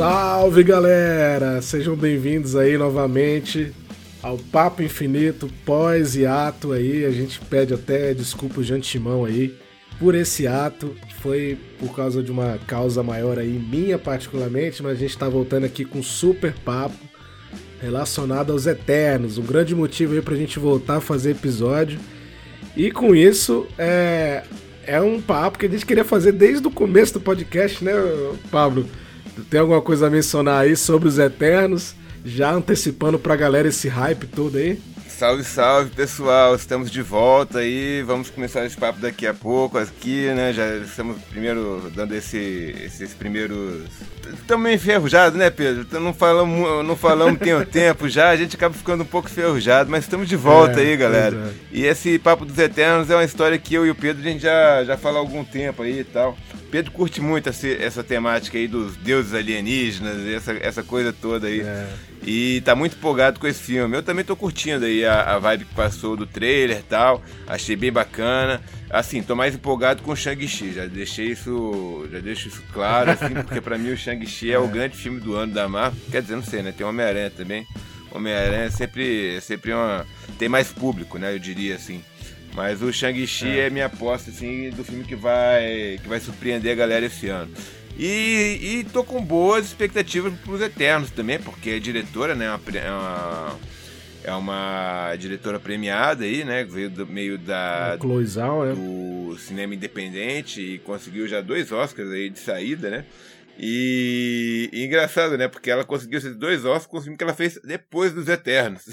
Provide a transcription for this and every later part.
Salve galera! Sejam bem-vindos aí novamente ao Papo Infinito pós e ato aí. A gente pede até desculpas de antemão aí por esse ato. Foi por causa de uma causa maior aí, minha particularmente, mas a gente tá voltando aqui com um super papo relacionado aos Eternos. Um grande motivo aí pra gente voltar a fazer episódio. E com isso, é, é um papo que a gente queria fazer desde o começo do podcast, né, Pablo? Tem alguma coisa a mencionar aí sobre os Eternos? Já antecipando pra galera esse hype todo aí? Salve, salve pessoal, estamos de volta aí, vamos começar esse papo daqui a pouco aqui, né? Já estamos primeiro dando esse, esses primeiros. Estamos meio enferrujados, né, Pedro? Então, não falamos, não falamos tem um tempo já, a gente acaba ficando um pouco enferrujado, mas estamos de volta é, aí, galera. É. E esse Papo dos Eternos é uma história que eu e o Pedro a gente já, já fala há algum tempo aí e tal. Pedro curte muito essa, essa temática aí dos deuses alienígenas, essa, essa coisa toda aí. É. E tá muito empolgado com esse filme. Eu também tô curtindo aí a, a vibe que passou do trailer e tal. Achei bem bacana. Assim, tô mais empolgado com o Shang-Chi. Já deixei isso. Já deixo isso claro, assim, porque pra mim o Shang-Chi é. é o grande filme do ano da Marvel. Quer dizer, não sei, né? Tem Homem-Aranha também. Homem-Aranha é sempre, é sempre uma. Tem mais público, né? Eu diria assim. Mas o Shang-Chi é. é minha aposta, assim, do filme que vai, que vai surpreender a galera esse ano. E, e tô com boas expectativas pros Eternos também, porque a diretora, né, é uma, é uma, é uma diretora premiada aí, né, veio do meio da... Cloizal, é. Do cinema independente e conseguiu já dois Oscars aí de saída, né. E, e, engraçado, né? Porque ela conseguiu esses dois Oscars com o filme que ela fez depois dos Eternos.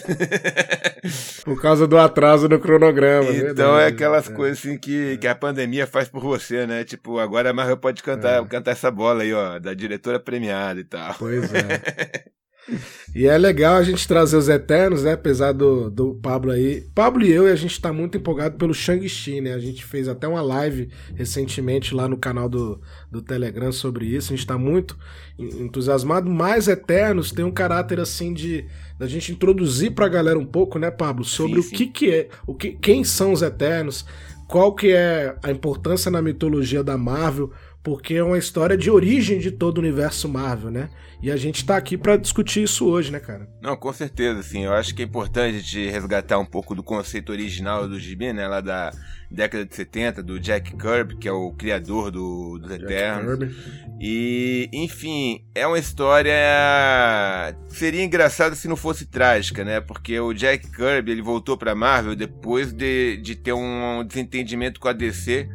por causa do atraso no cronograma. Então verdade, é aquelas é. coisas assim que, que a pandemia faz por você, né? Tipo, agora a Marvel pode cantar, é. cantar essa bola aí, ó, da diretora premiada e tal. Pois é. E é legal a gente trazer os Eternos, né? Apesar do, do Pablo aí. Pablo e eu, a gente tá muito empolgado pelo Shang-Chi, né? A gente fez até uma live recentemente lá no canal do, do Telegram sobre isso. A gente tá muito entusiasmado. Mas Eternos tem um caráter assim de da gente introduzir pra galera um pouco, né, Pablo? Sobre sim, sim. o que que é, o que, quem são os Eternos, qual que é a importância na mitologia da Marvel porque é uma história de origem de todo o universo Marvel, né? E a gente tá aqui para discutir isso hoje, né, cara? Não, com certeza, sim. Eu acho que é importante a gente resgatar um pouco do conceito original do gibi, né, lá da década de 70, do Jack Kirby, que é o criador do, dos Eternos. E, enfim, é uma história. Seria engraçado se não fosse trágica, né? Porque o Jack Kirby ele voltou pra Marvel depois de, de ter um desentendimento com a DC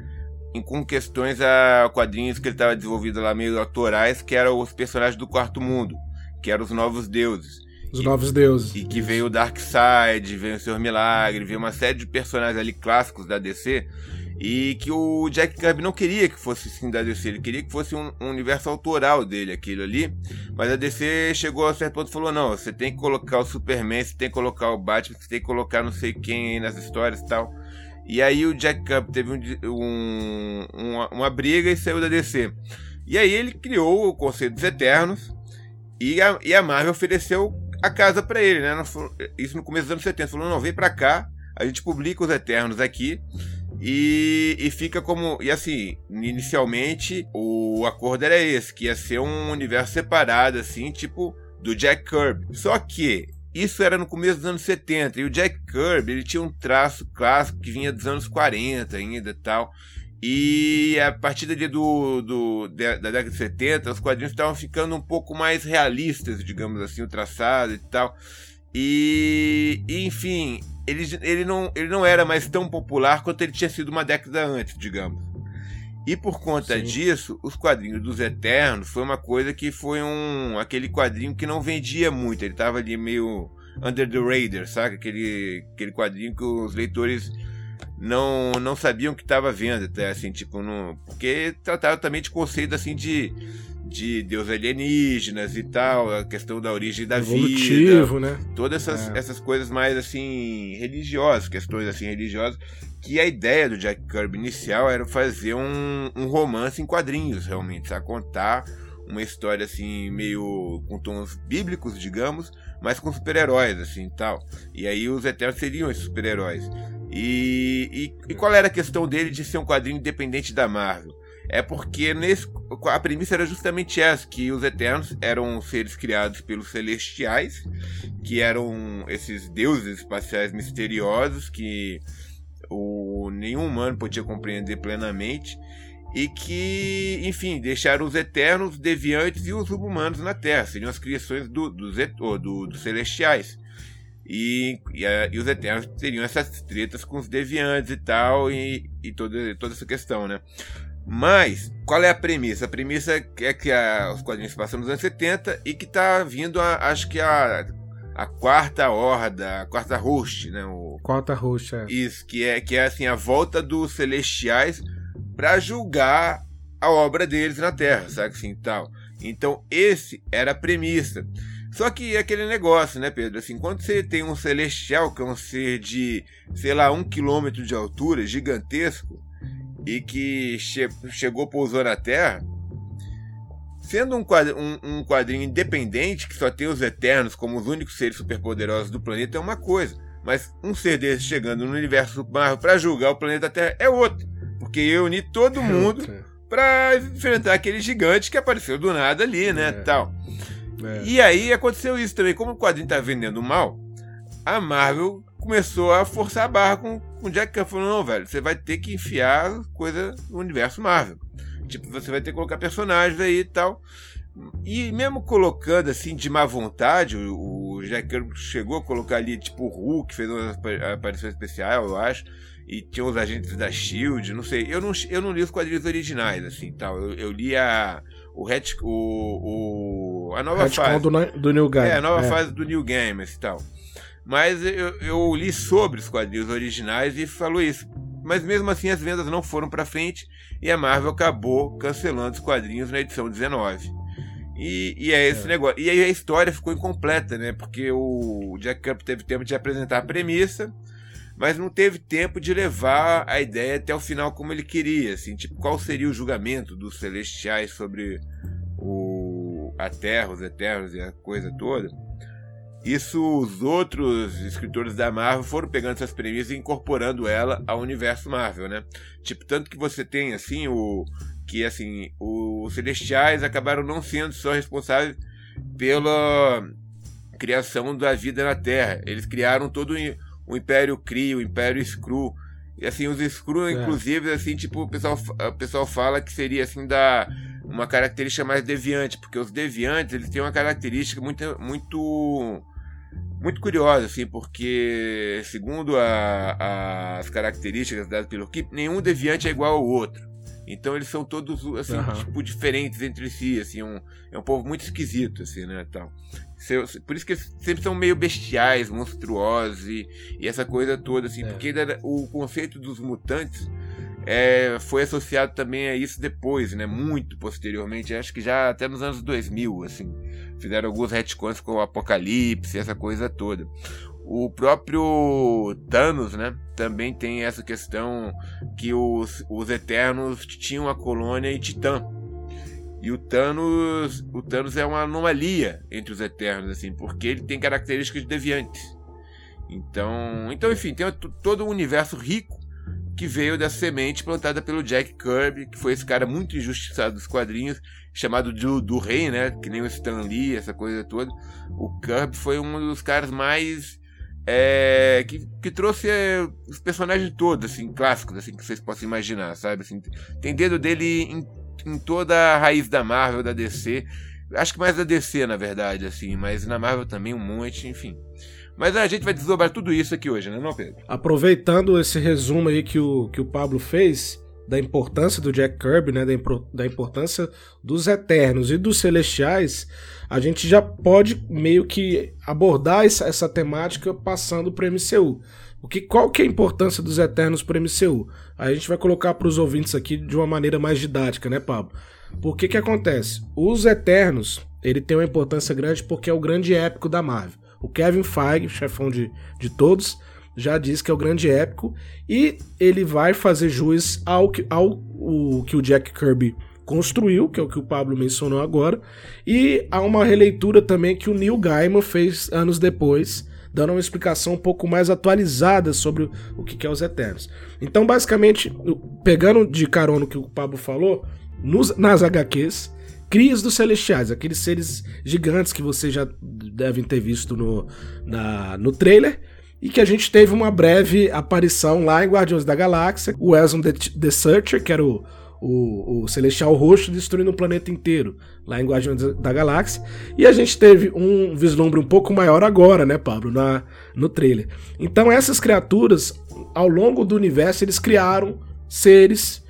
com questões a quadrinhos que ele estava desenvolvido lá meio autorais, que eram os personagens do Quarto Mundo, que eram os novos deuses. Os e, novos deuses. E que isso. veio o Darkseid, veio o Senhor Milagre, veio uma série de personagens ali clássicos da DC. E que o Jack Kirby não queria que fosse assim da DC, ele queria que fosse um, um universo autoral dele, aquilo ali. Mas a DC chegou a certo ponto e falou: não, você tem que colocar o Superman, você tem que colocar o Batman, você tem que colocar não sei quem aí nas histórias e tal. E aí o Jack Kirby teve um, um, uma, uma, briga e saiu da DC. E aí ele criou o Conceito dos Eternos e a, e a Marvel ofereceu a casa para ele, né? Isso no começo dos anos 70. Falou, não, vem para cá, a gente publica os Eternos aqui e, e fica como... E assim, inicialmente o acordo era esse, que ia ser um universo separado, assim, tipo do Jack Kirby. Só que isso era no começo dos anos 70 e o Jack Kirby ele tinha um traço clássico que vinha dos anos 40 ainda e tal. E a partir dali do, do, da, da década de 70, os quadrinhos estavam ficando um pouco mais realistas, digamos assim, o traçado e tal. E, enfim, ele, ele, não, ele não era mais tão popular quanto ele tinha sido uma década antes, digamos. E por conta Sim. disso, os quadrinhos dos Eternos foi uma coisa que foi um aquele quadrinho que não vendia muito. Ele tava ali meio under the radar, sabe? Aquele, aquele quadrinho que os leitores não, não sabiam que estava vendo, até assim, tipo, não, porque tratava também de conceito assim de de deus alienígenas e tal, a questão da origem da Evolutivo, vida, né? Todas essas, é. essas coisas mais assim religiosas, questões assim religiosas que a ideia do Jack Kirby inicial era fazer um, um romance em quadrinhos, realmente, sabe? Contar uma história assim, meio com tons bíblicos, digamos, mas com super-heróis, assim tal. E aí os Eternos seriam esses super-heróis. E, e, e, qual era a questão dele de ser um quadrinho independente da Marvel? É porque nesse, a premissa era justamente essa, que os Eternos eram seres criados pelos Celestiais, que eram esses deuses espaciais misteriosos que o, nenhum humano podia compreender plenamente, e que, enfim, deixaram os Eternos, Deviantes e os Humanos na Terra, seriam as criações do, dos, do, dos Celestiais. E, e, a, e, os Eternos teriam essas tretas com os Deviantes e tal, e, e toda, toda essa questão, né? Mas, qual é a premissa? A premissa é que a, os quadrinhos passam nos anos 70 e que tá vindo, a, acho que a, a quarta horda, a quarta host, né? O, quarta host, é. Isso, que é, que é assim, a volta dos celestiais para julgar a obra deles na Terra, sabe assim, tal. Então, esse era a premissa. Só que é aquele negócio, né, Pedro? Assim, quando você tem um celestial, que é um ser de, sei lá, um quilômetro de altura, gigantesco, e que che chegou, pousou na Terra, sendo um quadrinho, um, um quadrinho, independente, que só tem os Eternos como os únicos seres superpoderosos do planeta, é uma coisa. Mas um ser desse chegando no universo Marvel para julgar o planeta Terra é outro. Porque eu uni todo mundo para enfrentar aquele gigante que apareceu do nada ali, né? É. Tal. É. E aí aconteceu isso também. Como o quadrinho tá vendendo mal, a Marvel começou a forçar a barra com, com o Jack Kirby. Falou, não, velho, você vai ter que enfiar coisa no universo Marvel. Tipo, você vai ter que colocar personagens aí e tal. E mesmo colocando assim de má vontade, o, o Jack Kirby chegou a colocar ali, tipo, o Hulk, fez uma aparição especial, eu acho. E tinha os agentes da Shield, não sei. Eu não, eu não li os quadrinhos originais, assim, tal. Eu, eu li a. O, Ret, o, o a nova fase do, do New Game. É, a nova é. fase do New Game e tal. Mas eu, eu li sobre os quadrinhos originais e falou isso. Mas mesmo assim as vendas não foram para frente e a Marvel acabou cancelando os quadrinhos na edição 19. E, e é esse é. negócio. E aí a história ficou incompleta, né? Porque o Jack Kirby teve tempo de apresentar a premissa, mas não teve tempo de levar a ideia até o final como ele queria, assim, tipo, qual seria o julgamento dos celestiais sobre o a Terra, os Eternos e a coisa toda. Isso os outros escritores da Marvel foram pegando essas premissas e incorporando ela ao universo Marvel, né? Tipo, tanto que você tem assim o que assim, os celestiais acabaram não sendo só responsáveis pela criação da vida na Terra. Eles criaram todo o Império Kree, o Império Skrull. E assim, os Skrull, é. inclusive, assim, tipo, o pessoal, o pessoal fala que seria assim da uma característica mais deviante, porque os deviantes, eles têm uma característica muito muito muito curiosa, assim, porque segundo a, a, as características dadas pelo Kip, nenhum deviante é igual ao outro. Então eles são todos assim, uhum. tipo, diferentes entre si, assim, um, é um povo muito esquisito, assim, né, tal. Por isso que eles sempre são meio bestiais, monstruosos e, e essa coisa toda, assim, é. porque o conceito dos mutantes é, foi associado também a isso depois, né? Muito posteriormente, acho que já até nos anos 2000, assim. Fizeram alguns retcons com o Apocalipse, essa coisa toda. O próprio Thanos, né? Também tem essa questão que os, os Eternos tinham a colônia em Titã. E o Thanos, o Thanos é uma anomalia entre os Eternos, assim, porque ele tem características de deviantes. Então, então enfim, tem todo um universo rico que veio da semente plantada pelo Jack Kirby, que foi esse cara muito injustiçado dos quadrinhos, chamado do, do rei, né? Que nem o Stan Lee, essa coisa toda. O Kirby foi um dos caras mais é, que, que trouxe é, os personagens todos, assim, clássicos, assim, que vocês possam imaginar, sabe? Assim, tem dedo dele em, em toda a raiz da Marvel, da DC. Acho que mais da DC, na verdade, assim, mas na Marvel também um monte, enfim. Mas a gente vai desdobrar tudo isso aqui hoje, né, não, Pedro? Aproveitando esse resumo aí que o, que o Pablo fez, da importância do Jack Kirby, né, da, da importância dos Eternos e dos Celestiais, a gente já pode meio que abordar essa, essa temática passando para o MCU. O que, qual que é a importância dos Eternos para o MCU? A gente vai colocar para os ouvintes aqui de uma maneira mais didática, né, Pablo? Por que que acontece? Os Eternos, ele tem uma importância grande porque é o grande épico da Marvel. O Kevin Feige, chefão de, de todos, já diz que é o grande épico e ele vai fazer jus ao que, ao, o, que o Jack Kirby construiu, que é o que o Pablo mencionou agora, e há uma releitura também que o Neil Gaiman fez anos depois dando uma explicação um pouco mais atualizada sobre o que é os Eternos. Então, basicamente, pegando de carona o que o Pablo falou, nos, nas HQs, crias dos celestiais, aqueles seres gigantes que vocês já devem ter visto no, na, no trailer, e que a gente teve uma breve aparição lá em Guardiões da Galáxia, o the, the Searcher, que era o o, o Celestial Roxo destruindo o planeta inteiro, lá em Guardiões da Galáxia. E a gente teve um vislumbre um pouco maior agora, né, Pablo, na, no trailer. Então essas criaturas, ao longo do universo, eles criaram seres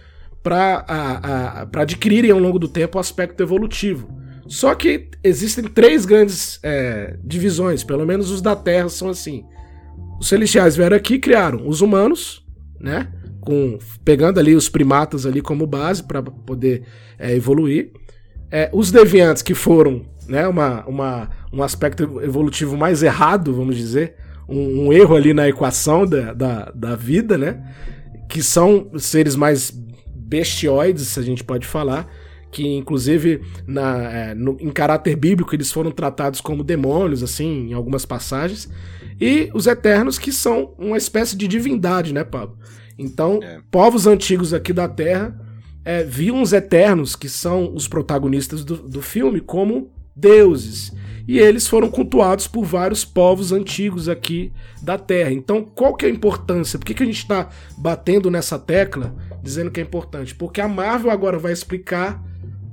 para adquirirem ao longo do tempo o aspecto evolutivo. Só que existem três grandes é, divisões, pelo menos os da Terra são assim. Os celestiais vieram aqui e criaram os humanos, né? com pegando ali os primatas ali como base para poder é, evoluir. É, os deviantes que foram né, uma, uma, um aspecto evolutivo mais errado, vamos dizer, um, um erro ali na equação da, da, da, vida, né? Que são seres mais bestioides, se a gente pode falar, que inclusive na, é, no, em caráter bíblico eles foram tratados como demônios, assim, em algumas passagens. E os Eternos, que são uma espécie de divindade, né, Pablo? Então, é. povos antigos aqui da Terra é, viam os Eternos, que são os protagonistas do, do filme, como deuses. E eles foram cultuados por vários povos antigos aqui da Terra. Então, qual que é a importância? Por que, que a gente está batendo nessa tecla dizendo que é importante? Porque a Marvel agora vai explicar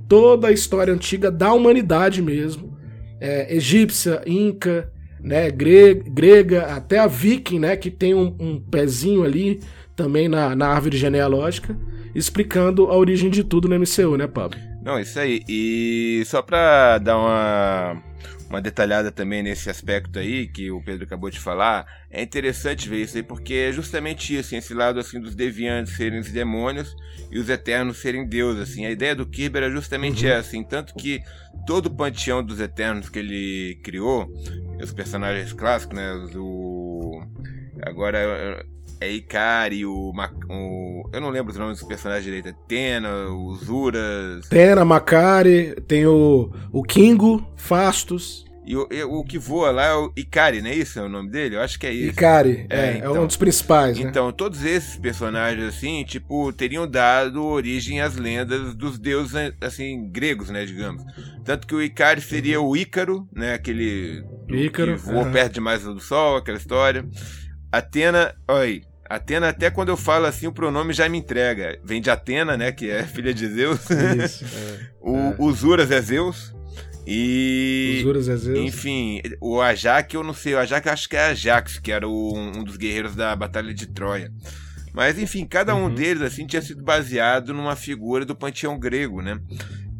toda a história antiga da humanidade mesmo. É, egípcia, inca, né, grega, até a viking, né, que tem um, um pezinho ali também na, na árvore genealógica, explicando a origem de tudo no MCU, né, Pablo? Não, isso aí. E só pra dar uma, uma detalhada também nesse aspecto aí que o Pedro acabou de falar, é interessante ver isso aí, porque é justamente isso, esse lado assim dos deviantes serem os demônios e os eternos serem deuses, assim. A ideia do Kirby era justamente uhum. essa, assim, tanto que todo o panteão dos eternos que ele criou, os personagens clássicos, né, o agora é Ikari, o, o, Eu não lembro os nomes dos personagens direito. É Tena, o Zuras. Tena, Makari, tem o, o Kingo, Fastos. E o, e o que voa lá é o Ikari, não é isso? É o nome dele? Eu acho que é isso. Ikari, é, é, então, é um dos principais. Né? Então, todos esses personagens, assim, tipo, teriam dado origem às lendas dos deuses, assim, gregos, né, digamos. Tanto que o Ikari seria o Ícaro, né, aquele. Ícaro. Que voou perto demais do sol, aquela história. Atena, oi, Atena, até quando eu falo assim, o pronome já me entrega. Vem de Atena, né? Que é filha de Zeus. Isso. É, o é. Usuras é Zeus. E. Usuras é Zeus. Enfim, o Ajax, eu não sei. O Ajax, acho que é Ajax, que era o, um dos guerreiros da Batalha de Troia. Mas, enfim, cada um uhum. deles, assim, tinha sido baseado numa figura do panteão grego, né?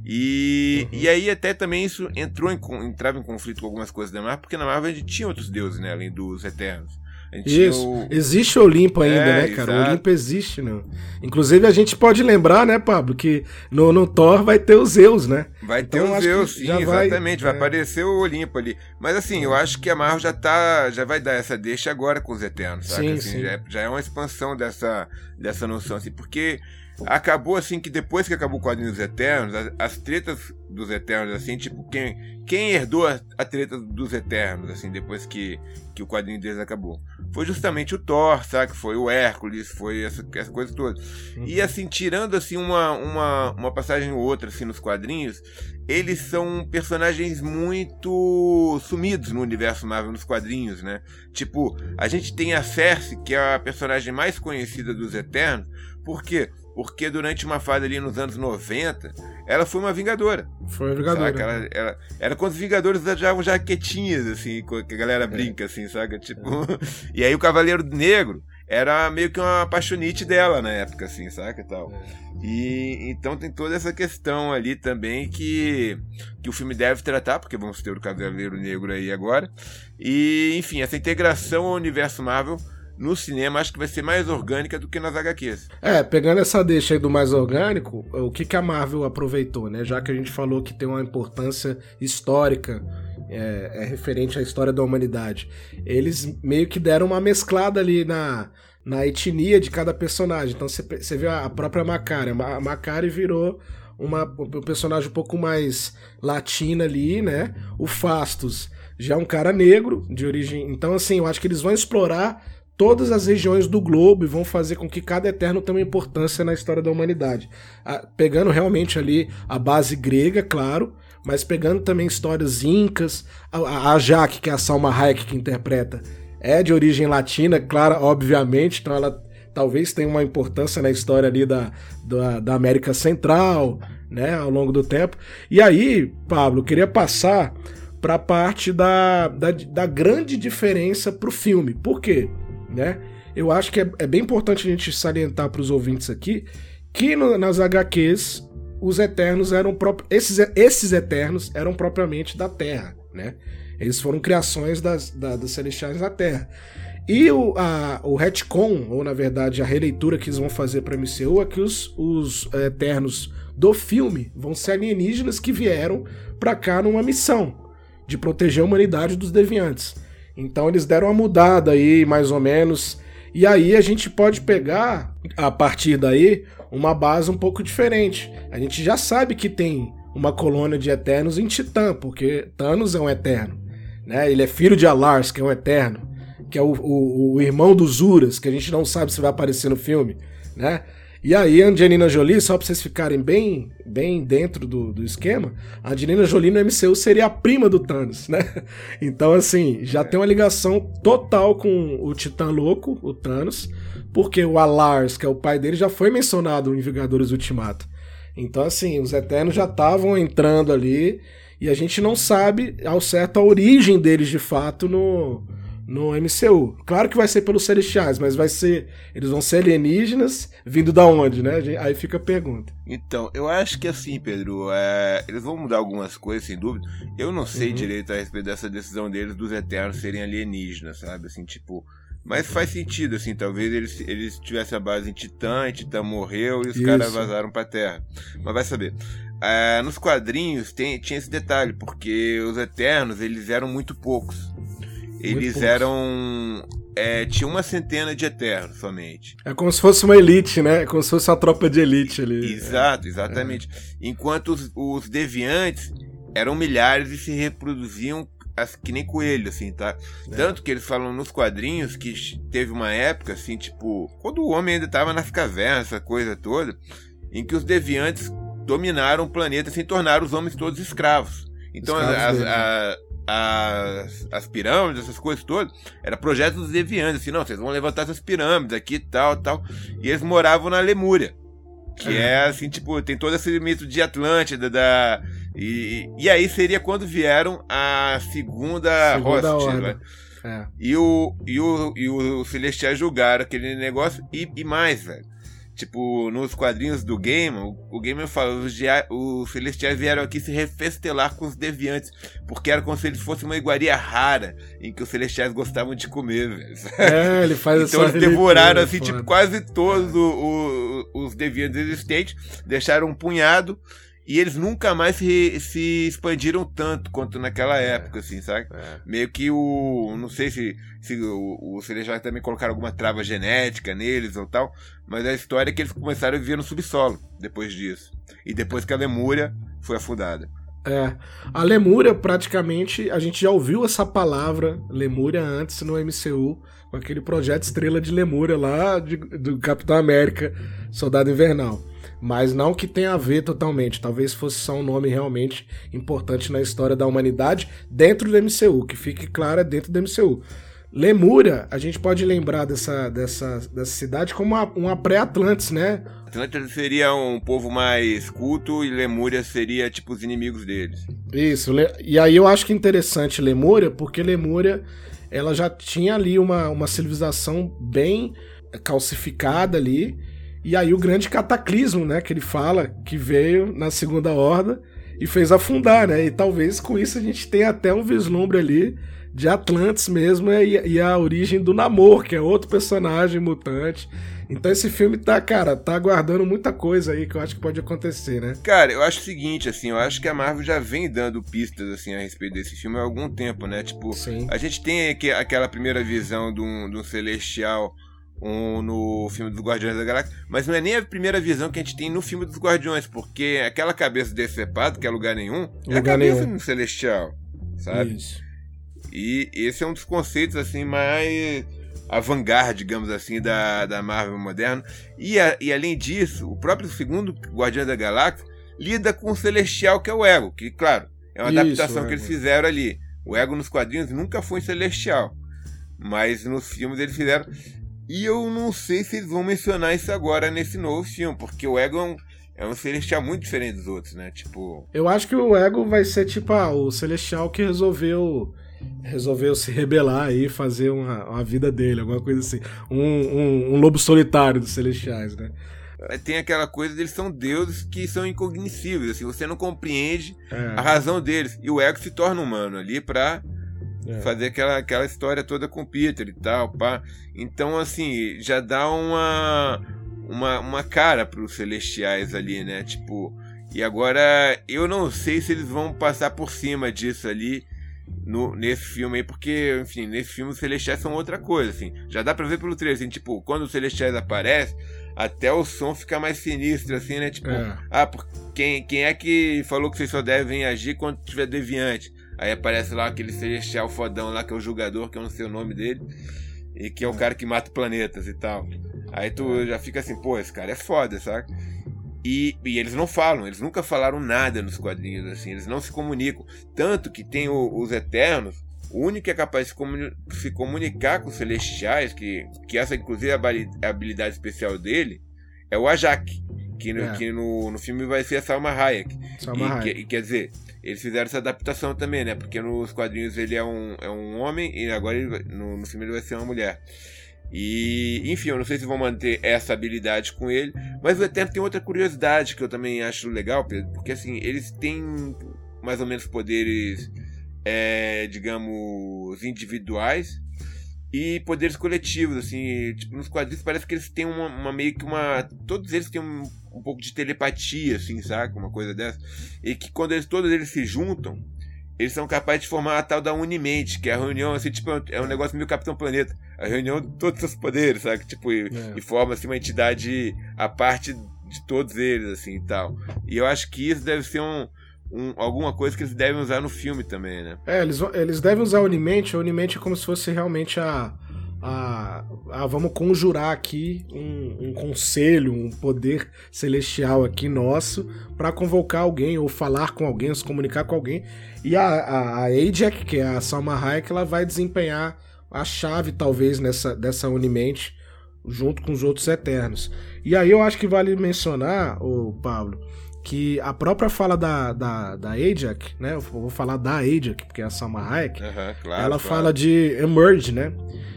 E, uhum. e aí até também isso entrou em, entrava em conflito com algumas coisas da Marvel, porque na Marvel a gente tinha outros deuses, né? Além dos Eternos. Isso. O... Existe o Olimpo ainda, é, né, cara? Exato. O Olimpo existe, não. Inclusive, a gente pode lembrar, né, Pablo, que no, no Thor vai ter os Zeus, né? Vai ter então, os Zeus, sim, exatamente. Vai, vai é. aparecer o Olimpo ali. Mas assim, eu acho que a Marvel já tá. Já vai dar essa deixa agora com os Eternos, sabe? Sim, assim, sim. Já, é, já é uma expansão dessa, dessa noção, assim, porque acabou assim que depois que acabou o quadrinho dos Eternos, as, as, tretas dos Eternos, assim, tipo, quem, quem herdou a, a treta dos Eternos, assim, depois que, que o quadrinho deles acabou? Foi justamente o Thor, sabe? Foi o Hércules, foi essa, essa coisa toda. Uhum. E assim, tirando assim uma, uma, uma passagem ou outra assim nos quadrinhos, eles são personagens muito sumidos no universo Marvel nos quadrinhos, né? Tipo, a gente tem a Cersei, que é a personagem mais conhecida dos Eternos, por quê? Porque durante uma fase ali nos anos 90, ela foi uma vingadora. Foi uma vingadora. Ela, ela, era quando os Vingadores usavam jaquetinhas, assim, que a galera é. brinca, assim, saca? Tipo. É. e aí o Cavaleiro Negro era meio que uma apaixonite dela na época, assim, saca? E tal. É. E então tem toda essa questão ali também que, que o filme deve tratar, porque vamos ter o Cavaleiro Negro aí agora. E, enfim, essa integração ao universo Marvel no cinema acho que vai ser mais orgânica do que nas HQs. É, pegando essa deixa aí do mais orgânico, o que, que a Marvel aproveitou, né? Já que a gente falou que tem uma importância histórica é, é referente à história da humanidade. Eles meio que deram uma mesclada ali na, na etnia de cada personagem. Então você vê a própria Macari. A Macari virou uma, um personagem um pouco mais latina ali, né? O Fastos já é um cara negro, de origem. Então, assim, eu acho que eles vão explorar todas as regiões do globo e vão fazer com que cada Eterno tenha uma importância na história da humanidade. pegando realmente ali a base grega, claro, mas pegando também histórias incas. A, Jaque, que é a Salma Hayek que interpreta, é de origem latina, clara, obviamente, então ela talvez tenha uma importância na história ali da, da, da América Central, né, ao longo do tempo. E aí, Pablo, queria passar para a parte da, da, da, grande diferença para o filme. Por quê? Né? Eu acho que é, é bem importante a gente salientar para os ouvintes aqui que no, nas HQs os Eternos eram esses, esses Eternos eram propriamente da Terra, né? Eles foram criações das, da, Celestiais da Terra. E o, a, o retcon, ou na verdade a releitura que eles vão fazer para MCU é que os, os Eternos do filme vão ser alienígenas que vieram para cá numa missão de proteger a humanidade dos deviantes. Então eles deram uma mudada aí, mais ou menos. E aí a gente pode pegar, a partir daí, uma base um pouco diferente. A gente já sabe que tem uma colônia de Eternos em Titã, porque Thanos é um Eterno. Né? Ele é filho de Alars, que é um Eterno, que é o, o, o irmão dos Uras, que a gente não sabe se vai aparecer no filme. Né? E aí, Angelina Jolie, só pra vocês ficarem bem, bem dentro do, do esquema, a Angelina Jolie no MCU seria a prima do Thanos, né? Então, assim, já tem uma ligação total com o Titã Louco, o Thanos, porque o Alars, que é o pai dele, já foi mencionado em Vingadores Ultimato. Então, assim, os Eternos já estavam entrando ali e a gente não sabe ao certo a origem deles de fato no, no MCU. Claro que vai ser pelos Celestiais, mas vai ser. Eles vão ser alienígenas vindo da onde, né? Aí fica a pergunta. Então, eu acho que assim, Pedro, é... eles vão mudar algumas coisas, sem dúvida. Eu não sei uhum. direito a respeito dessa decisão deles dos Eternos serem alienígenas, sabe? Assim, tipo. Mas faz sentido, assim, talvez eles, eles tivessem a base em Titã, e Titã morreu e os caras vazaram pra Terra. Mas vai saber. É, nos quadrinhos tem, tinha esse detalhe, porque os Eternos, eles eram muito poucos. Eles eram. É, tinha uma centena de Eternos somente. É como se fosse uma elite, né? É como se fosse uma tropa de elite ali. Exato, exatamente. É. Enquanto os, os, deviantes eram milhares e se reproduziam que nem coelho, assim, tá? É. Tanto que eles falam nos quadrinhos que teve uma época, assim, tipo, quando o homem ainda tava nas cavernas, essa coisa toda, em que os deviantes dominaram o planeta, assim, tornaram os homens todos escravos. Então, escravos as, as, as pirâmides, essas coisas todas, era projeto dos deviantes, assim, não, vocês vão levantar essas pirâmides aqui tal, tal. E eles moravam na Lemúria. Que é, é assim, tipo, tem todo esse mito de Atlântida, da. E, e aí seria quando vieram a segunda, segunda host, né? É. E, o, e, o, e o Celestiais julgaram aquele negócio e, e mais, velho. Tipo, nos quadrinhos do Game, o, o Gamer fala, os, os Celestiais vieram aqui se refestelar com os Deviantes, porque era como se eles fossem uma iguaria rara, em que os Celestiais gostavam de comer, velho. É, ele faz Então eles devoraram, assim, tipo, quase todos é. os Deviantes existentes, deixaram um punhado, e eles nunca mais se, se expandiram tanto quanto naquela é, época, assim, sabe? É. Meio que o. Não sei se, se o, o Celestial também colocaram alguma trava genética neles ou tal, mas a história é que eles começaram a viver no subsolo depois disso. E depois que a Lemúria foi afundada. É. A Lemúria, praticamente, a gente já ouviu essa palavra Lemúria antes no MCU, com aquele projeto Estrela de Lemúria lá de, do Capitão América, Soldado Invernal mas não que tenha a ver totalmente. Talvez fosse só um nome realmente importante na história da humanidade dentro do MCU, que fique claro é dentro do MCU. Lemúria, a gente pode lembrar dessa, dessa, dessa cidade como uma, uma pré-Atlantis, né? Atlantis seria um povo mais culto e Lemúria seria tipo os inimigos deles. Isso, e aí eu acho que é interessante Lemúria, porque Lemúria ela já tinha ali uma, uma civilização bem calcificada ali, e aí o grande cataclismo, né, que ele fala, que veio na Segunda Horda e fez afundar, né? E talvez com isso a gente tenha até um vislumbre ali de Atlantis mesmo e, e a origem do Namor, que é outro personagem mutante. Então esse filme tá, cara, tá aguardando muita coisa aí que eu acho que pode acontecer, né? Cara, eu acho o seguinte, assim, eu acho que a Marvel já vem dando pistas, assim, a respeito desse filme há algum tempo, né? Tipo, Sim. a gente tem aqui, aquela primeira visão de um, de um celestial um, no filme dos Guardiões da Galáxia, mas não é nem a primeira visão que a gente tem no filme dos Guardiões, porque aquela cabeça decepado, que é lugar nenhum, lugar é a cabeça nenhum. Celestial, sabe? Isso. E esse é um dos conceitos assim mais avant-garde, digamos assim, da, da Marvel moderna. E, a, e além disso, o próprio segundo Guardião da Galáxia lida com o Celestial, que é o Ego, que, claro, é uma Isso, adaptação que eles fizeram ali. O Ego nos quadrinhos nunca foi Celestial, mas nos filmes eles fizeram. E eu não sei se eles vão mencionar isso agora nesse novo filme, porque o Ego é um, celestial muito diferente dos outros, né? Tipo. Eu acho que o Ego vai ser tipo ah, o celestial que resolveu resolveu se rebelar e fazer uma, uma vida dele, alguma coisa assim. Um, um, um lobo solitário dos celestiais, né? Tem aquela coisa deles são deuses que são incognoscíveis, assim, você não compreende é. a razão deles. E o ego se torna humano ali pra é. fazer aquela, aquela história toda com Peter e tal, pá. Então, assim, já dá uma, uma, uma cara pros celestiais ali, né? Tipo, e agora eu não sei se eles vão passar por cima disso ali no, nesse filme aí, porque, enfim, nesse filme os Celestiais são outra coisa, assim. Já dá pra ver pelo trailer, assim, tipo, quando os Celestiais aparecem, até o som fica mais sinistro, assim, né? Tipo, é. ah, quem, quem é que falou que vocês só devem agir quando tiver deviante? Aí aparece lá aquele Celestial fodão lá, que é o jogador, que eu não sei o nome dele, e que é o cara que mata planetas e tal. Aí tu já fica assim, pô, esse cara é foda, sabe? E, e, eles não falam, eles nunca falaram nada nos quadrinhos, assim, eles não se comunicam. Tanto que tem o, os Eternos, o único que é capaz de se, comuni se comunicar com os Celestiais, que, que essa inclusive é a habilidade especial dele, é o Ajak, que, no, é. que no, no filme vai ser a Salma Hayek. Salma e, Hayek. Que, quer dizer, eles fizeram essa adaptação também, né? Porque nos quadrinhos ele é um, é um homem e agora ele, no, no filme ele vai ser uma mulher. E, enfim, eu não sei se vão manter essa habilidade com ele, mas o Eterno tem outra curiosidade que eu também acho legal, Pedro, porque assim, eles têm mais ou menos poderes, é, digamos, individuais e poderes coletivos, assim, tipo, nos quadrinhos parece que eles têm uma, uma meio que uma. Todos eles têm um, um pouco de telepatia, assim, sabe? Uma coisa dessa. E que quando eles, todos eles se juntam, eles são capazes de formar a tal da Unimente, que é a reunião, assim, tipo, é um negócio meio Capitão Planeta. A reunião de todos os poderes, sabe? Tipo, e, é. e forma assim, uma entidade a parte de todos eles, assim e tal. E eu acho que isso deve ser um, um, alguma coisa que eles devem usar no filme também, né? É, eles, eles devem usar a Unimente. A Unimente é como se fosse realmente a. a, a vamos conjurar aqui um, um, conselho, um poder celestial aqui nosso para convocar alguém ou falar com alguém, ou se comunicar com alguém e a, a, a que é a Salma Hayek, ela vai desempenhar a chave, talvez, nessa, dessa Unimente, junto com os outros Eternos. E aí eu acho que vale mencionar, o Pablo, que a própria fala da, da, da Ajax, né? Eu vou falar da Ajax, porque é a Salma Hayek, uhum, claro, ela claro. fala de Emerge, né?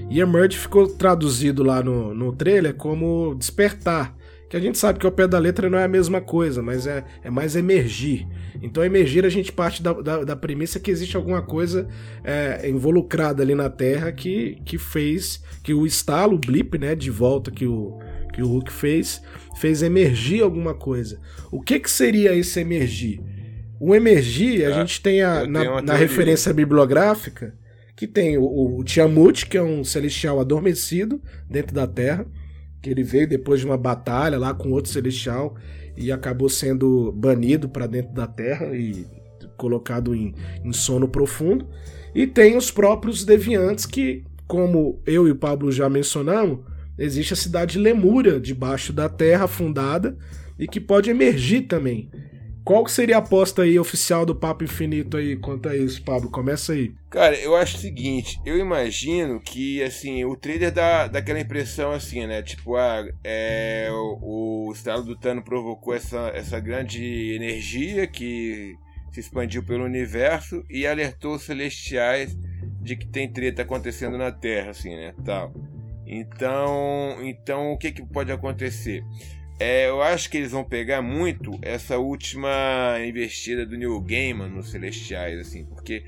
E Emerge ficou traduzido lá no, no trailer como despertar que a gente sabe que ao pé da letra não é a mesma coisa, mas é, é mais emergir. Então, emergir a gente parte da, da, da premissa que existe alguma coisa é, involucrada ali na Terra que, que fez que o estalo, o blip, né, de volta que o, que o Hulk fez, fez emergir alguma coisa. O que, que seria esse emergir? O emergir, a é, gente tem a, na, na referência bibliográfica que tem o, o Tiamut, que é um celestial adormecido dentro da Terra que ele veio depois de uma batalha lá com outro celestial e acabou sendo banido para dentro da Terra e colocado em, em, sono profundo. E tem os próprios deviantes que, como eu e o Pablo já mencionamos, existe a cidade de Lemúria debaixo da Terra fundada e que pode emergir também. Qual seria a aposta aí oficial do Papo Infinito aí quanto a isso, Pablo? Começa aí. Cara, eu acho o seguinte, eu imagino que, assim, o trailer dá, dá aquela impressão assim, né? Tipo, ah, é, o, o estado do Tano provocou essa, essa grande energia que se expandiu pelo universo e alertou os celestiais de que tem treta acontecendo na Terra, assim, né? Tal. Então, então o que, que pode acontecer? É, eu acho que eles vão pegar muito essa última investida do Neil Gaiman nos Celestiais, assim, porque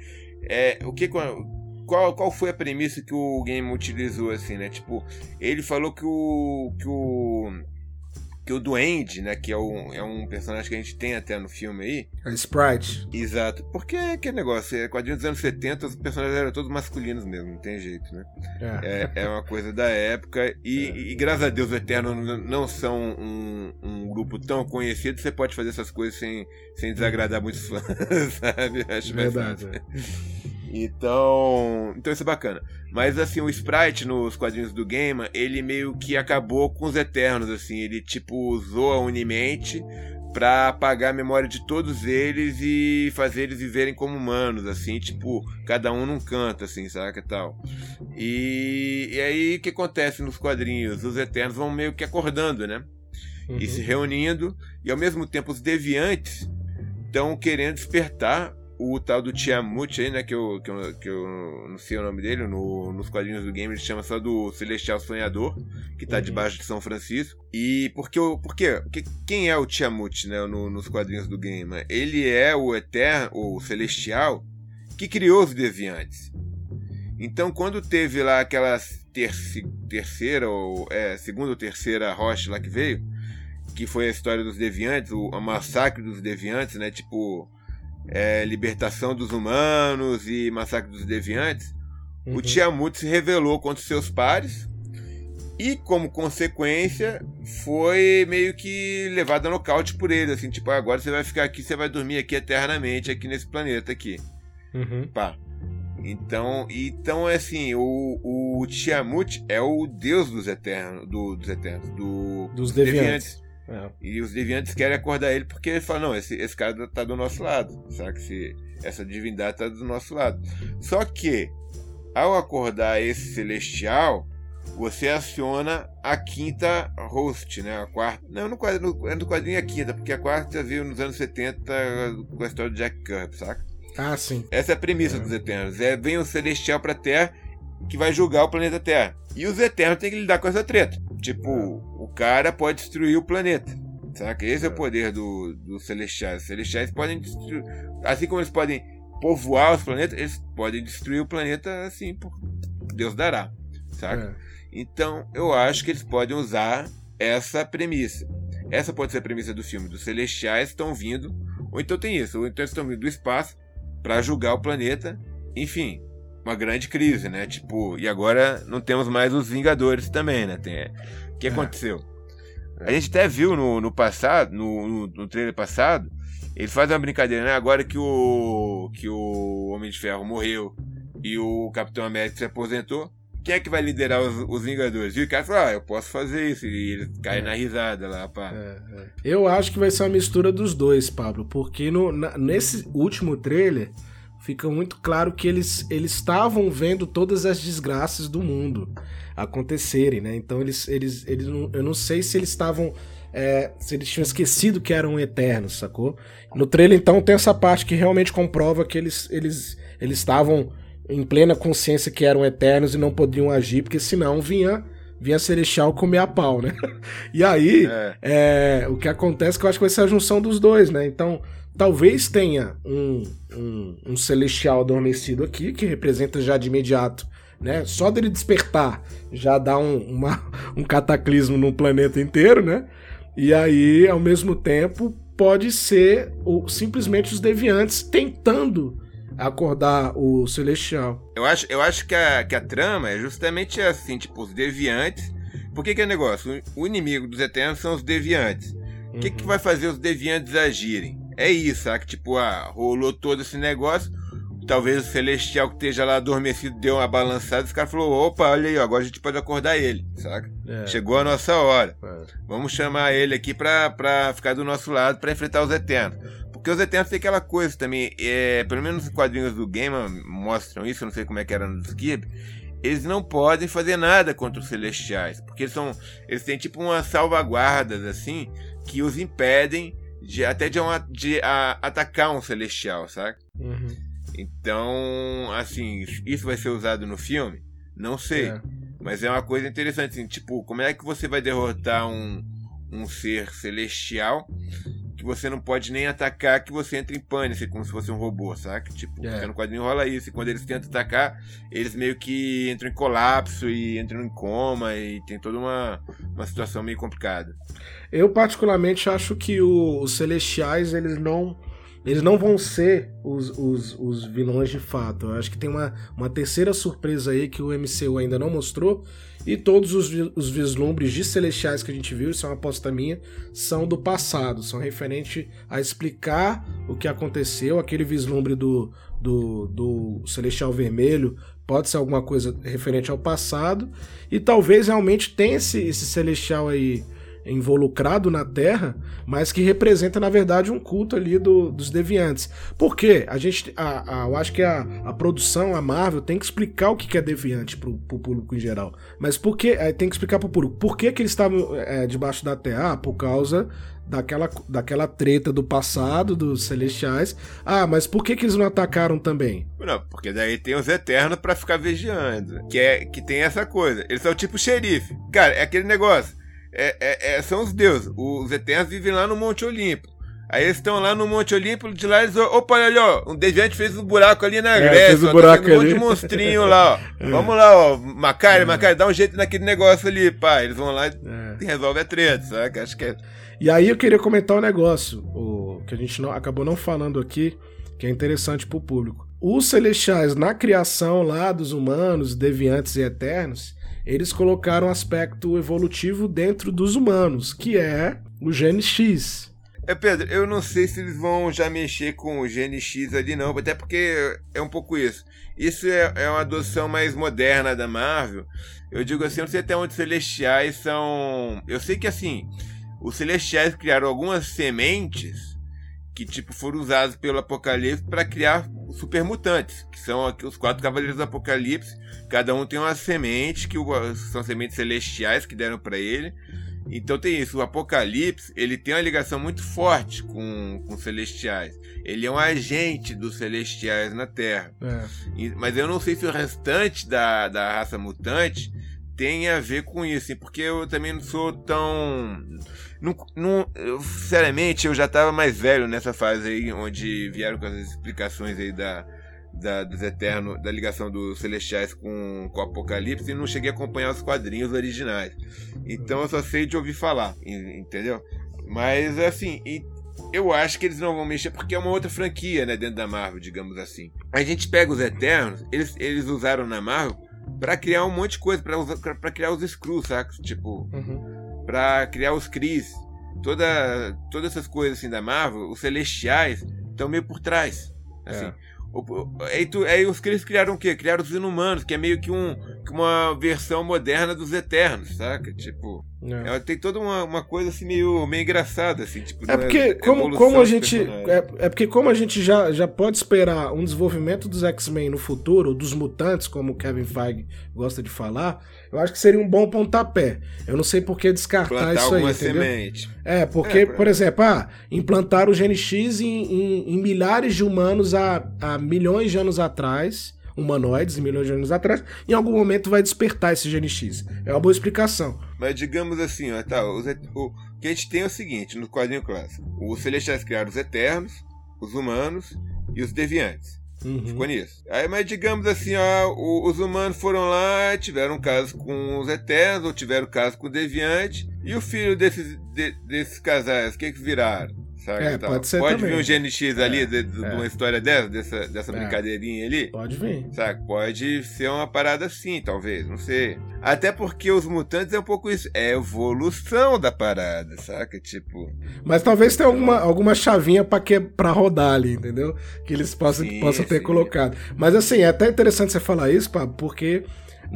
é, o que qual, qual foi a premissa que o Gaiman utilizou, assim, né? Tipo, ele falou que o que o que o Duende, né, que é um, é um personagem que a gente tem até no filme aí. É Sprite. Exato. Porque é que negócio, é quadrinho dos anos 70, os personagens eram todos masculinos mesmo, não tem jeito, né? É, é, é uma coisa da época. E, é. e, graças a Deus, o Eterno não são um, um, grupo tão conhecido, você pode fazer essas coisas sem, sem desagradar muitos fãs, sabe? Acho Verdade. Então, então isso é bacana. Mas assim, o Sprite nos quadrinhos do Game, ele meio que acabou com os Eternos, assim. Ele tipo usou a Unimente pra apagar a memória de todos eles e fazer eles viverem como humanos, assim, tipo, cada um num canto, assim, saca tal. E, e aí o que acontece nos quadrinhos? Os Eternos vão meio que acordando, né? Uhum. E se reunindo, e ao mesmo tempo os deviantes estão querendo despertar o tal do Tiamut aí, né? Que eu, que eu, que eu não sei o nome dele, no, nos quadrinhos do game ele chama só do Celestial Sonhador, que tá uhum. debaixo de São Francisco. E porque, por quê? Porque quem é o Tiamut, né? No, nos quadrinhos do game? Ele é o Eterno, o Celestial, que criou os Deviantes. Então, quando teve lá aquela terci, terceira, ou é, segunda ou terceira rocha lá que veio, que foi a história dos Deviantes, o, o massacre dos Deviantes, né? Tipo, é, Libertação dos Humanos e Massacre dos Deviantes, uhum. o Tiamut se revelou contra seus pares e, como consequência, foi meio que levado a nocaute por ele. Assim, tipo, agora você vai ficar aqui, você vai dormir aqui eternamente, aqui nesse planeta aqui. Uhum. Pá. Então, então é assim, o, o Tiamut é o deus dos eternos, do, dos eternos, do, dos deviantes. deviantes. É. E os deviantes querem acordar ele porque ele fala: não, esse, esse cara tá do nosso lado. Sabe? Se, essa divindade tá do nosso lado. Só que, ao acordar esse celestial, você aciona a quinta host, né? A quarta. Não, no quadrinho, é no quadrinho a quinta, porque a quarta veio nos anos 70 com a história do Jack Kirby, saca? Ah, sim. Essa é a premissa é. dos Eternos. É, vem o celestial pra Terra que vai julgar o planeta Terra. E os Eternos têm que lidar com essa treta. Tipo, o cara pode destruir o planeta. Saca? Esse é o é. poder do, do Celestiais. Os Celestiais podem destruir. Assim como eles podem povoar os planetas, eles podem destruir o planeta assim, por Deus dará. Saca? É. Então, eu acho que eles podem usar essa premissa. Essa pode ser a premissa do filme. Dos Celestiais estão vindo. Ou então tem isso. Ou então eles estão vindo do espaço para julgar o planeta. Enfim, uma grande crise, né? Tipo, e agora não temos mais os Vingadores também, né? Tem, o que é. aconteceu? A gente até viu no, no passado, no, no, no trailer passado, ele faz uma brincadeira, né? Agora que o, que o Homem de Ferro morreu e o Capitão América se aposentou, quem é que vai liderar os, os Vingadores? E o cara fala, ah, eu posso fazer isso. E ele cai é. na risada lá, pá. É, é. Eu acho que vai ser uma mistura dos dois, Pablo, porque no, na, nesse último trailer fica muito claro que eles eles estavam vendo todas as desgraças do mundo acontecerem, né? Então eles eles, eles eu não sei se eles estavam é, se eles tinham esquecido que eram eternos, sacou? No trailer então tem essa parte que realmente comprova que eles eles eles estavam em plena consciência que eram eternos e não podiam agir porque senão vinha vinha Celestial comer a pau, né? E aí, é. É, o que acontece é que eu acho que vai ser a junção dos dois, né? Então, talvez tenha um, um, um celestial adormecido aqui, que representa já de imediato né? Só dele despertar já dá um, uma, um cataclismo no planeta inteiro, né? E aí, ao mesmo tempo, pode ser o, simplesmente os deviantes tentando acordar o celestial. Eu acho, eu acho que, a, que a trama é justamente assim, tipo, os deviantes. Por que, que é negócio? O inimigo dos Eternos são os deviantes. O que, que uhum. vai fazer os deviantes agirem? É isso, sabe? Tipo, ah, rolou todo esse negócio. Talvez o Celestial que esteja lá adormecido deu uma balançada. Esse cara falou: opa, olha aí, agora a gente pode acordar ele, saca? É. Chegou a nossa hora. É. Vamos chamar ele aqui pra, pra ficar do nosso lado para enfrentar os Eternos. Porque os Eternos tem aquela coisa também, é, pelo menos os quadrinhos do game mostram isso, eu não sei como é que era no Skip. Eles não podem fazer nada contra os Celestiais, porque eles são, eles têm tipo umas salvaguardas assim que os impedem de até de, uma, de a, atacar um celestial, sabe? Uhum. Então, assim, isso vai ser usado no filme? Não sei. É. Mas é uma coisa interessante, assim, tipo, como é que você vai derrotar um, um ser celestial você não pode nem atacar, que você entra em pânico, como se fosse um robô, sabe? Tipo, é. no quadrinho rola isso. E quando eles tentam atacar, eles meio que entram em colapso e entram em coma e tem toda uma, uma situação meio complicada. Eu particularmente acho que o, os celestiais, eles não eles não vão ser os, os, os vilões de fato. Eu acho que tem uma, uma terceira surpresa aí que o MCU ainda não mostrou. E todos os, os vislumbres de celestiais que a gente viu, isso é uma aposta minha, são do passado, são referente a explicar o que aconteceu. Aquele vislumbre do, do, do Celestial Vermelho pode ser alguma coisa referente ao passado. E talvez realmente tenha esse, esse Celestial aí involucrado na Terra, mas que representa, na verdade, um culto ali do, dos deviantes. Por quê? A gente, a, a, eu acho que a, a produção, a Marvel, tem que explicar o que é deviante pro, pro público em geral. Mas por que? Tem que explicar pro público. Por que, que eles estavam é, debaixo da Terra? Ah, por causa daquela, daquela treta do passado, dos celestiais. Ah, mas por que, que eles não atacaram também? Não, porque daí tem os Eternos para ficar vigiando. Que, é, que tem essa coisa. Eles são tipo xerife. Cara, é aquele negócio é, é, é, são os deuses. Os Eternos vivem lá no Monte Olimpo. Aí eles estão lá no Monte Olimpo, de lá eles. Opa, olha ali, ó. Um deviante fez um buraco ali na é, Grécia. Fez um buraco tá um monte de monstrinho lá, ó. É. Vamos lá, ó. Macari, é. Macari, dá um jeito naquele negócio ali, pá. Eles vão lá e é. resolve a treta, sabe? Acho que é. E aí eu queria comentar um negócio, o, que a gente não, acabou não falando aqui, que é interessante pro público. Os celestiais, na criação lá dos humanos, deviantes e eternos, eles colocaram um aspecto evolutivo dentro dos humanos, que é o gene X. É, Pedro, eu não sei se eles vão já mexer com o gene X ali, não, até porque é um pouco isso. Isso é, é uma adoção mais moderna da Marvel. Eu digo assim, eu não sei até onde os Celestiais são. Eu sei que assim, os Celestiais criaram algumas sementes que tipo foram usadas pelo Apocalipse para criar super mutantes, que são os quatro cavaleiros do Apocalipse. Cada um tem uma semente que são sementes celestiais que deram para ele. Então tem isso, o Apocalipse, ele tem uma ligação muito forte com, com celestiais. Ele é um agente dos celestiais na Terra. É. E, mas eu não sei se o restante da, da raça mutante tem a ver com isso, porque eu também não sou tão não, não, eu, sinceramente, eu já estava mais velho nessa fase aí, onde vieram com as explicações aí da, da, dos Eternos, da ligação dos Celestiais com, com o Apocalipse, e não cheguei a acompanhar os quadrinhos originais. Então eu só sei de ouvir falar, entendeu? Mas assim, eu acho que eles não vão mexer porque é uma outra franquia, né, dentro da Marvel, digamos assim. A gente pega os Eternos, eles, eles usaram na Marvel para criar um monte de coisa, para criar os Skrulls, saca? Tipo, uhum para criar os Cris. Toda, todas essas coisas assim da Marvel, os Celestiais estão meio por trás. Assim. É. Aí, tu, aí os Cris criaram o quê? Criaram os Inumanos, que é meio que um, uma versão moderna dos Eternos, saca? Tipo. É. Ela tem toda uma, uma coisa assim meio, meio engraçada, assim, tipo, é porque como, como a gente é, é, porque como a gente já, já pode esperar um desenvolvimento dos X-Men no futuro, dos mutantes, como o Kevin Feige gosta de falar, eu acho que seria um bom pontapé. Eu não sei por que descartar Plantar isso aí, entendeu? Semente. É, porque, é, por exemplo, ah, implantar o Gene X em, em, em milhares de humanos há, há milhões de anos atrás humanoides milhões de anos atrás, em algum momento vai despertar esse gene X. É uma boa explicação. Mas digamos assim, ó, tá, os, o que a gente tem é o seguinte no quadrinho clássico: os celestiais criaram os eternos, os humanos e os deviantes. Uhum. Ficou nisso. Aí, mas digamos assim, ó, os humanos foram lá, tiveram um caso com os Eternos, ou tiveram um caso com o Deviante, e o filho desses, de, desses casais, o que que viraram? Sabe, é, pode ser Pode também. vir um GNX ali, é, de, de, é. uma história dessa, dessa, dessa é. brincadeirinha ali? Pode vir. Sabe? Pode ser uma parada assim, talvez, não sei. Até porque os mutantes é um pouco isso. É evolução da parada, saca? Tipo. Mas talvez tenha alguma, alguma chavinha pra, que, pra rodar ali, entendeu? Que eles possam, sim, possam ter sim. colocado. Mas assim, é até interessante você falar isso, pá, porque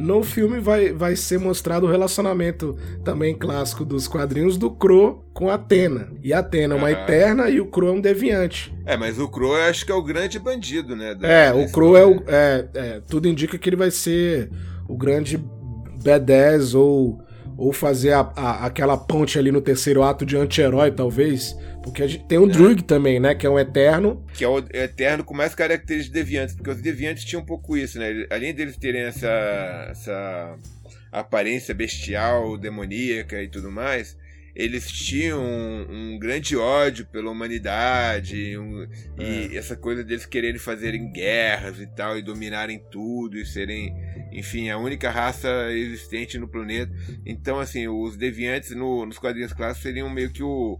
no filme vai, vai ser mostrado o relacionamento também clássico dos quadrinhos do Crow com Atena. E Atena é uma eterna e o Crow é um deviante. É, mas o Crow eu acho que é o grande bandido, né? É, o Crow é o. É, é, tudo indica que ele vai ser o grande B10 ou ou fazer a, a, aquela ponte ali no terceiro ato de anti-herói, talvez. Porque a gente tem um é. Drug também, né? Que é um Eterno. Que é o Eterno com mais características de Deviantes, porque os Deviantes tinham um pouco isso, né? Além deles terem essa, essa aparência bestial, demoníaca e tudo mais, eles tinham um, um grande ódio pela humanidade um, é. e essa coisa deles quererem fazerem guerras e tal e dominarem tudo e serem enfim a única raça existente no planeta então assim os deviantes no, nos quadrinhos clássicos seriam meio que o,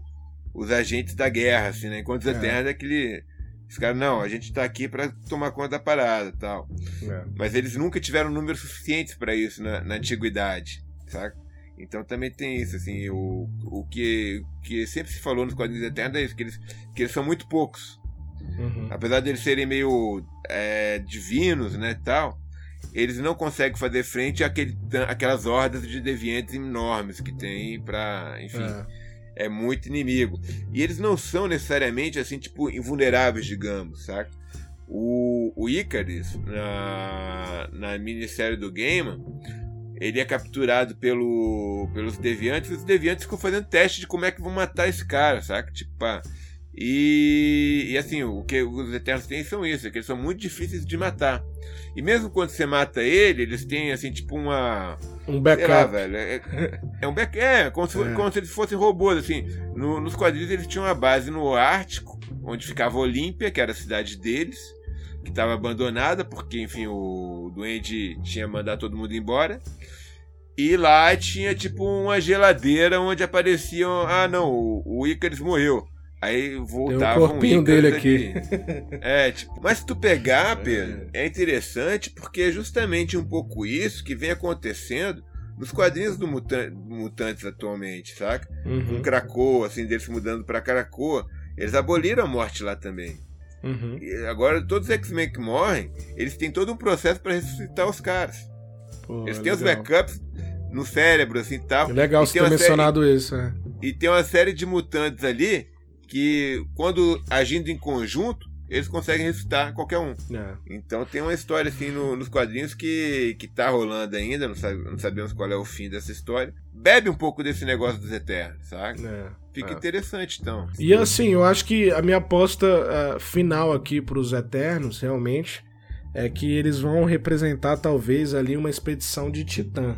os agentes da guerra assim né enquanto os é. eternos é aquele Os caras, não, a gente tá aqui para tomar conta da parada tal. É. Mas eles nunca tiveram números suficientes para isso na, na, antiguidade, saca? Então também tem isso, assim, o, o que, que sempre se falou nos quadrinhos eternos é isso, que eles, que eles são muito poucos. Uhum. Apesar de eles serem meio é, divinos, né, tal, eles não conseguem fazer frente àquele, àquelas hordas de deviantes enormes que tem para, enfim... É é muito inimigo. E eles não são necessariamente assim, tipo, invulneráveis, digamos, saca? O, o Icarus, na, na minissérie do Game, ele é capturado pelo, pelos deviantes, e os deviantes ficam fazendo teste de como é que vão matar esse cara, saca? Tipo, pá. E, e assim, o que os Eternos têm são isso, é que eles são muito difíceis de matar. E mesmo quando você mata ele, eles têm assim, tipo uma. Um backup. Lá, velho, é, é, um backup. É, como se, é. como se eles fossem robôs, assim. No, nos quadrinhos eles tinham uma base no Ártico, onde ficava Olímpia, que era a cidade deles, que estava abandonada, porque, enfim, o Duende tinha mandado todo mundo embora. E lá tinha tipo uma geladeira onde apareciam. Ah, não, o, o Icarus morreu. Aí voltava Tem o corpinho dele aqui. É, tipo, mas se tu pegar, Pedro, é. é interessante porque é justamente um pouco isso que vem acontecendo nos quadrinhos do Mutan Mutantes atualmente, saca? Uhum. Um Krakoa, assim, deles mudando pra Krakoa, eles aboliram a morte lá também. Uhum. E agora, todos os X-Men que morrem, eles têm todo um processo para ressuscitar os caras. Pô, eles têm legal. os backups no cérebro, assim, tal. É legal você ter mencionado série... isso, é. E tem uma série de mutantes ali que quando agindo em conjunto, eles conseguem ressuscitar qualquer um. É. Então tem uma história assim no, nos quadrinhos que, que tá rolando ainda, não, sabe, não, sabemos qual é o fim dessa história. Bebe um pouco desse negócio dos Eternos, sabe? É. Fica é. interessante então. E assim, eu acho que a minha aposta uh, final aqui pros Eternos, realmente, é que eles vão representar talvez ali uma expedição de Titã,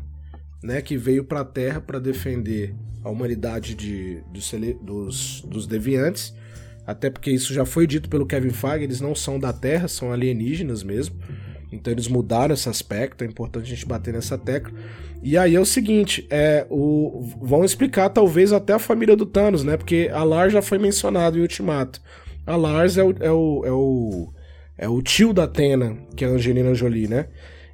né? Que veio pra Terra para defender a humanidade de, de dos, dos deviantes. Até porque isso já foi dito pelo Kevin Feige, eles não são da Terra, são alienígenas mesmo. Então eles mudaram esse aspecto, é importante a gente bater nessa tecla. E aí é o seguinte, é, o, vão explicar talvez até a família do Thanos, né? Porque a Lars já foi mencionado em Ultimato. A Lars é o, é o, é o, é o tio da Atena, que é a Angelina Jolie, né?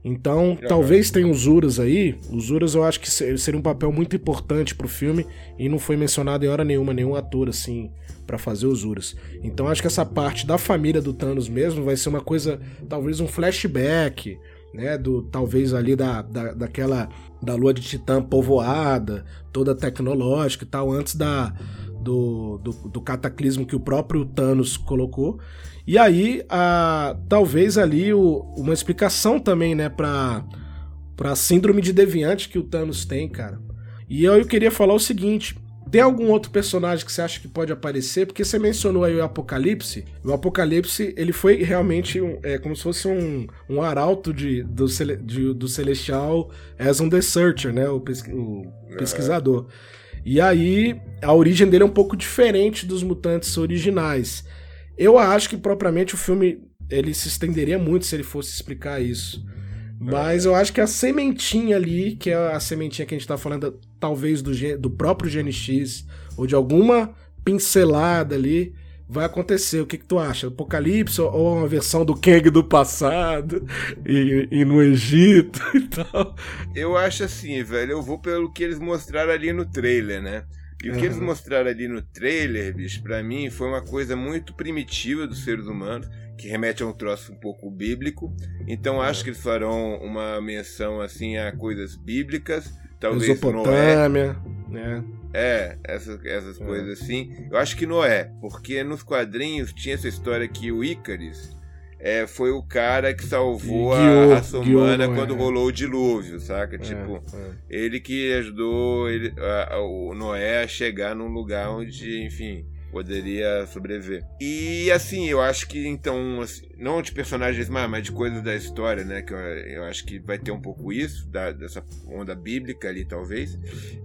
Então, uhum. talvez tenha os Uras aí. Os Uras eu acho que seria um papel muito importante pro filme e não foi mencionado em hora nenhuma nenhum ator assim para fazer os Uras. Então, acho que essa parte da família do Thanos mesmo vai ser uma coisa, talvez um flashback, né, do talvez ali da, da daquela da lua de Titã povoada, toda tecnológica e tal antes da do, do, do cataclismo que o próprio Thanos colocou. E aí, a, talvez ali o, uma explicação também, né, pra, pra síndrome de deviante que o Thanos tem, cara. E eu, eu queria falar o seguinte: tem algum outro personagem que você acha que pode aparecer? Porque você mencionou aí o Apocalipse. O Apocalipse, ele foi realmente um, é, como se fosse um, um arauto de, do, de, do Celestial as um The Searcher, né? O, pesqui, o pesquisador. E aí, a origem dele é um pouco diferente dos mutantes originais. Eu acho que propriamente o filme ele se estenderia muito se ele fosse explicar isso. Mas eu acho que a sementinha ali, que é a sementinha que a gente tá falando, talvez do, do próprio GNX, ou de alguma pincelada ali, vai acontecer. O que, que tu acha? Apocalipse ou uma versão do Kang do passado e, e, no Egito e tal? Eu acho assim, velho. Eu vou pelo que eles mostraram ali no trailer, né? E o que eles mostraram ali no trailer, bicho, pra mim foi uma coisa muito primitiva dos seres humanos, que remete a um troço um pouco bíblico. Então acho que eles farão uma menção assim a coisas bíblicas, talvez Mesopotâmia, né? É, essas, essas é. coisas assim. Eu acho que Noé, porque nos quadrinhos tinha essa história que o Ícaris é, foi o cara que salvou guiou, a raça humana guiou, quando é. rolou o dilúvio, saca? É, tipo, é. ele que ajudou ele, a, a, o Noé a chegar num lugar onde, enfim, poderia sobreviver. E assim, eu acho que então, assim, não de personagens mais, mas de coisas da história, né? Que eu, eu acho que vai ter um pouco isso, da, dessa onda bíblica ali, talvez.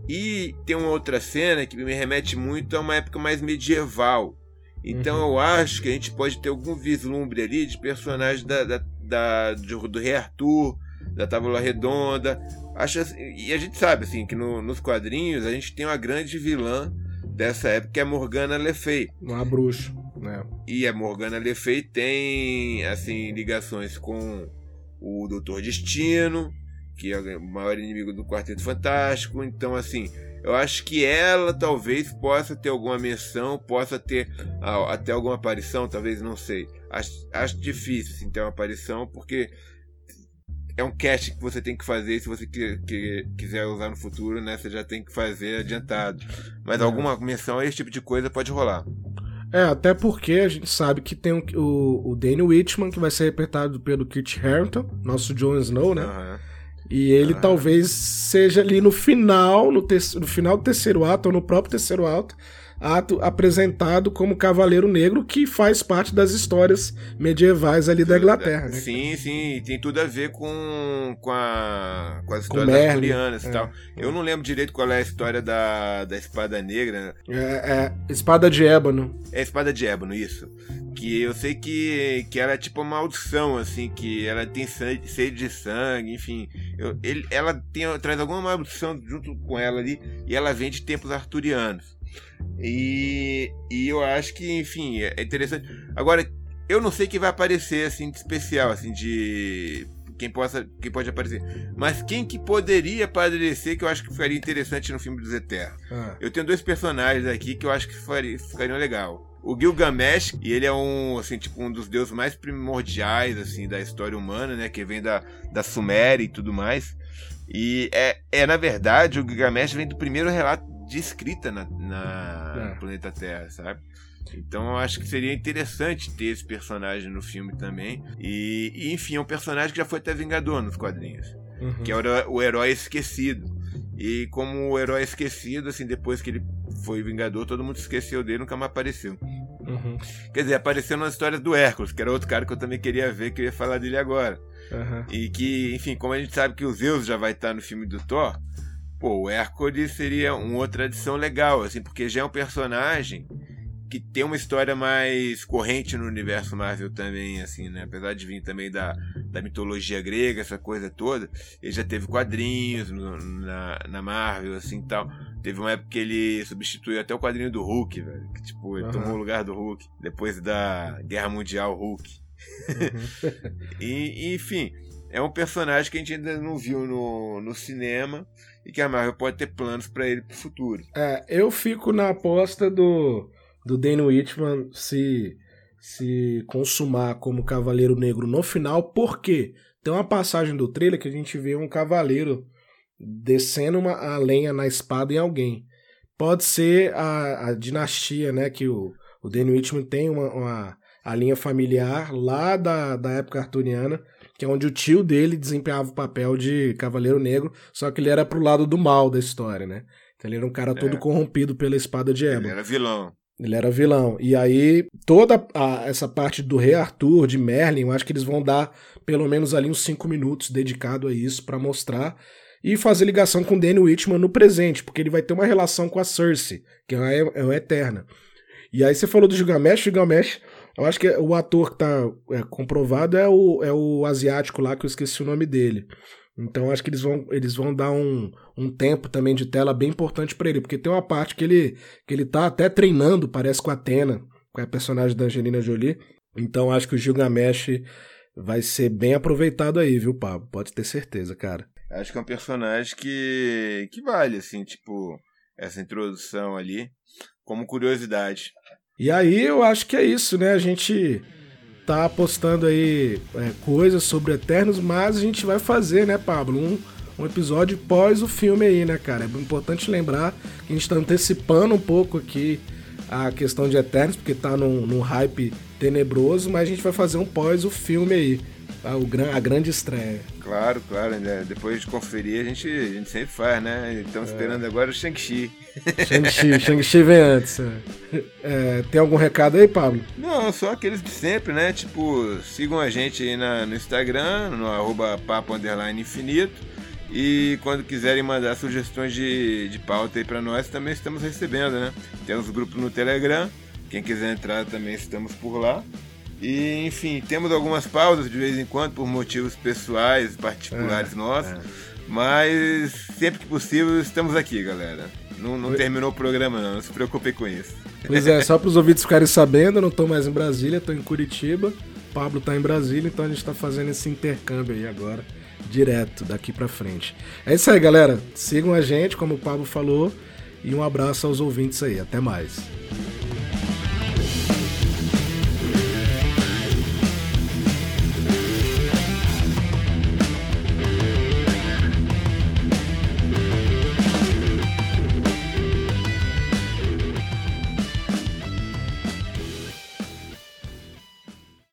E tem uma outra cena que me remete muito a uma época mais medieval então uhum. eu acho que a gente pode ter algum vislumbre ali de personagens da, da, da do, do, Rei Arthur, da Tábua Redonda. Acho assim, e a gente sabe assim que no, nos quadrinhos a gente tem uma grande vilã dessa época que é Morgana Le Fay. Uma bruxa, né? E a Morgana Le Fay tem, assim, ligações com o Doutor Destino, que é o maior inimigo do Quarteto Fantástico. Então, assim, eu acho que ela talvez possa ter alguma menção, possa ter ah, até alguma aparição, talvez, não sei. Acho, acho difícil assim, ter uma aparição, porque é um cast que você tem que fazer se você que, que, quiser usar no futuro, né? Você já tem que fazer adiantado. Mas é. alguma menção a esse tipo de coisa pode rolar. É, até porque a gente sabe que tem o, o Danny Whitman, que vai ser interpretado pelo Kit Harington, nosso Jon Snow, né? Uhum. E ele uhum. talvez seja ali no final, no, te no final do terceiro ato, ou no próprio terceiro ato, ato apresentado como Cavaleiro Negro, que faz parte das histórias medievais ali da Inglaterra. Né? Sim, sim, tem tudo a ver com, com, a, com as histórias arturianas e é. tal. Eu não lembro direito qual é a história da, da Espada Negra. É, é Espada de Ébano. É Espada de Ébano, isso. Que eu sei que, que ela é tipo uma maldição, assim, que ela tem sede de sangue, enfim. Eu, ele, ela tem, traz alguma maldição junto com ela ali e ela vem de tempos arturianos. E, e eu acho que, enfim, é interessante. Agora, eu não sei quem vai aparecer assim de especial, assim, de. Quem, possa, quem pode aparecer. Mas quem que poderia aparecer que eu acho que ficaria interessante no filme dos Eternos? Ah. Eu tenho dois personagens aqui que eu acho que faria, ficariam legal. O Gilgamesh, e ele é um, assim, tipo, um dos deuses mais primordiais, assim, da história humana, né? Que vem da, da Suméria e tudo mais. E é, é, na verdade, o Gilgamesh vem do primeiro relato de escrita na, na é. planeta Terra, sabe? Então eu acho que seria interessante ter esse personagem no filme também. E, e enfim, é um personagem que já foi até Vingador nos quadrinhos. Uhum. Que é o, o herói esquecido. E como o herói esquecido, assim, depois que ele foi Vingador, todo mundo esqueceu dele nunca mais apareceu. Uhum. Quer dizer, apareceu nas histórias do Hércules, que era outro cara que eu também queria ver, que eu ia falar dele agora. Uhum. E que, enfim, como a gente sabe que o Zeus já vai estar no filme do Thor, pô, o Hércules seria uma outra adição legal, assim, porque já é um personagem que tem uma história mais corrente no universo Marvel também, assim, né? Apesar de vir também da, da mitologia grega, essa coisa toda, ele já teve quadrinhos no, na, na Marvel, assim, tal. Teve uma época que ele substituiu até o quadrinho do Hulk, velho, que, tipo, ele uhum. tomou o lugar do Hulk, depois da Guerra Mundial Hulk. Uhum. e, enfim, é um personagem que a gente ainda não viu no, no cinema, e que a Marvel pode ter planos para ele pro futuro. É, eu fico na aposta do, do Danny Whitman se, se consumar como Cavaleiro Negro no final, porque tem uma passagem do trailer que a gente vê um cavaleiro descendo uma, a lenha na espada em alguém. Pode ser a, a dinastia, né? Que o, o Danny Whitman tem uma, uma a linha familiar lá da, da época arturiana que é onde o tio dele desempenhava o papel de Cavaleiro Negro, só que ele era pro lado do mal da história, né? Então ele era um cara é. todo corrompido pela espada de Ébano. Ele era vilão. Ele era vilão. E aí, toda a, essa parte do Rei Arthur, de Merlin, eu acho que eles vão dar pelo menos ali uns 5 minutos dedicado a isso para mostrar e fazer ligação com Danny Whitman no presente, porque ele vai ter uma relação com a Cersei, que é, é a Eterna. E aí você falou do Gilgamesh, Gilgamesh eu acho que o ator que tá é, comprovado é o, é o asiático lá, que eu esqueci o nome dele. Então acho que eles vão, eles vão dar um, um tempo também de tela bem importante para ele, porque tem uma parte que ele, que ele tá até treinando, parece com a Atena, com a personagem da Angelina Jolie. Então acho que o Gilgamesh vai ser bem aproveitado aí, viu, Pablo? Pode ter certeza, cara. Acho que é um personagem que, que vale, assim, tipo, essa introdução ali, como curiosidade. E aí eu acho que é isso, né? A gente tá apostando aí é, coisas sobre Eternos, mas a gente vai fazer, né, Pablo? Um, um episódio pós o filme aí, né, cara? É importante lembrar que a gente tá antecipando um pouco aqui a questão de Eternos, porque tá num, num hype tenebroso, mas a gente vai fazer um pós o filme aí. O, a grande estreia. Claro, claro. Né? Depois de conferir, a gente, a gente sempre faz, né? Estamos é. esperando agora o Shang-Chi. Shang-Chi, Shang-Chi vem antes. É. é, tem algum recado aí, Pablo? Não, só aqueles de sempre, né? Tipo, sigam a gente aí na, no Instagram, no arroba papo infinito. E quando quiserem mandar sugestões de, de pauta aí pra nós, também estamos recebendo, né? Temos grupo no Telegram. Quem quiser entrar também estamos por lá. E, enfim, temos algumas pausas de vez em quando por motivos pessoais, particulares é, nossos. É. Mas sempre que possível estamos aqui, galera. Não, não terminou o programa, não. Não se preocupe com isso. Pois é, só para os ouvintes ficarem sabendo, eu não tô mais em Brasília, tô em Curitiba. Pablo tá em Brasília, então a gente tá fazendo esse intercâmbio aí agora, direto, daqui para frente. É isso aí, galera. Sigam a gente, como o Pablo falou, e um abraço aos ouvintes aí. Até mais.